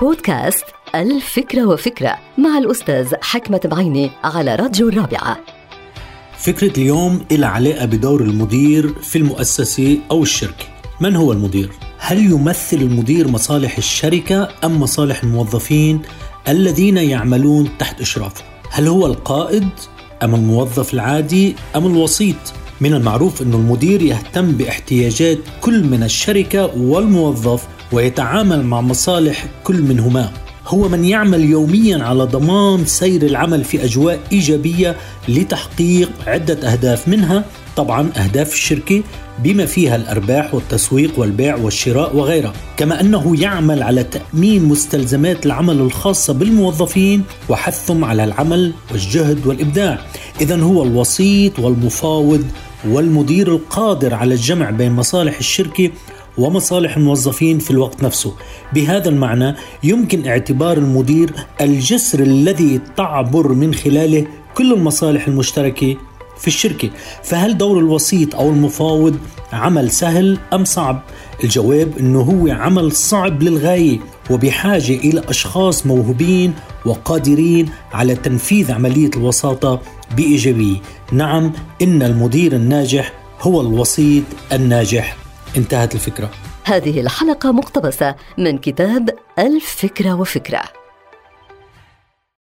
بودكاست الفكرة وفكرة مع الأستاذ حكمة بعيني على راديو الرابعة فكرة اليوم إلى علاقة بدور المدير في المؤسسة أو الشركة من هو المدير؟ هل يمثل المدير مصالح الشركة أم مصالح الموظفين الذين يعملون تحت إشرافه؟ هل هو القائد أم الموظف العادي أم الوسيط؟ من المعروف أن المدير يهتم باحتياجات كل من الشركة والموظف ويتعامل مع مصالح كل منهما. هو من يعمل يوميا على ضمان سير العمل في أجواء إيجابية لتحقيق عدة أهداف منها طبعا أهداف الشركة بما فيها الأرباح والتسويق والبيع والشراء وغيرها، كما أنه يعمل على تأمين مستلزمات العمل الخاصة بالموظفين وحثهم على العمل والجهد والإبداع، اذا هو الوسيط والمفاوض والمدير القادر على الجمع بين مصالح الشركة ومصالح الموظفين في الوقت نفسه. بهذا المعنى يمكن اعتبار المدير الجسر الذي تعبر من خلاله كل المصالح المشتركة في الشركة. فهل دور الوسيط أو المفاوض عمل سهل أم صعب؟ الجواب أنه هو عمل صعب للغاية وبحاجة إلى أشخاص موهوبين وقادرين على تنفيذ عملية الوساطة بإيجابية. نعم إن المدير الناجح هو الوسيط الناجح. انتهت الفكرة. هذه الحلقة مقتبسة من كتاب الفكرة وفكرة.